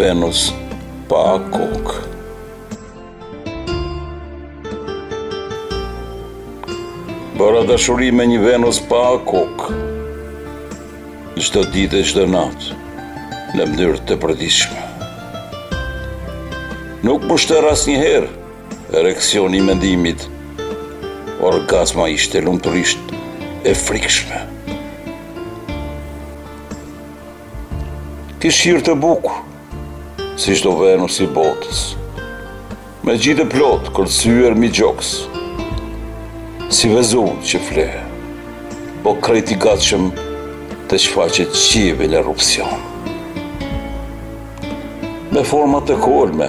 Venus pa kokë. Bëra dashuri me një Venus pa kokë. Çdo ditë e çdo natë në mënyrë të përditshme. Nuk m'u shter asnjëherë Ereksioni i mendimit, orgazma ishte lumturisht e frikshme. Kish shtat të bukur, si çdo Venus i botës, me gjinjtë plot, kërcyer mbi gjoks, si Vezuv që fle, po krejt i gatshëm të shfaqet në erupsion. Me format e kolme,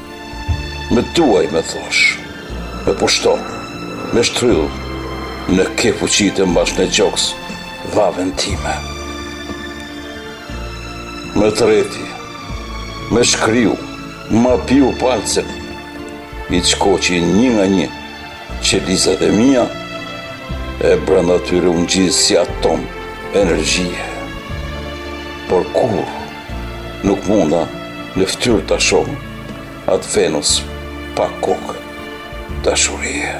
Më duaj më thosh, më pushto, më shtrydh, në ke fuqi të mbash në gjoks lavën time. Më treti, më shkriu, ma piu palcën, i shkoqi një nga një, qelizat e mia, e brenda tyre u ngjiz si atom energjie. Por kurrë, Nuk munda në fytyrë ta shoh, atë venus pa kokë dashurie.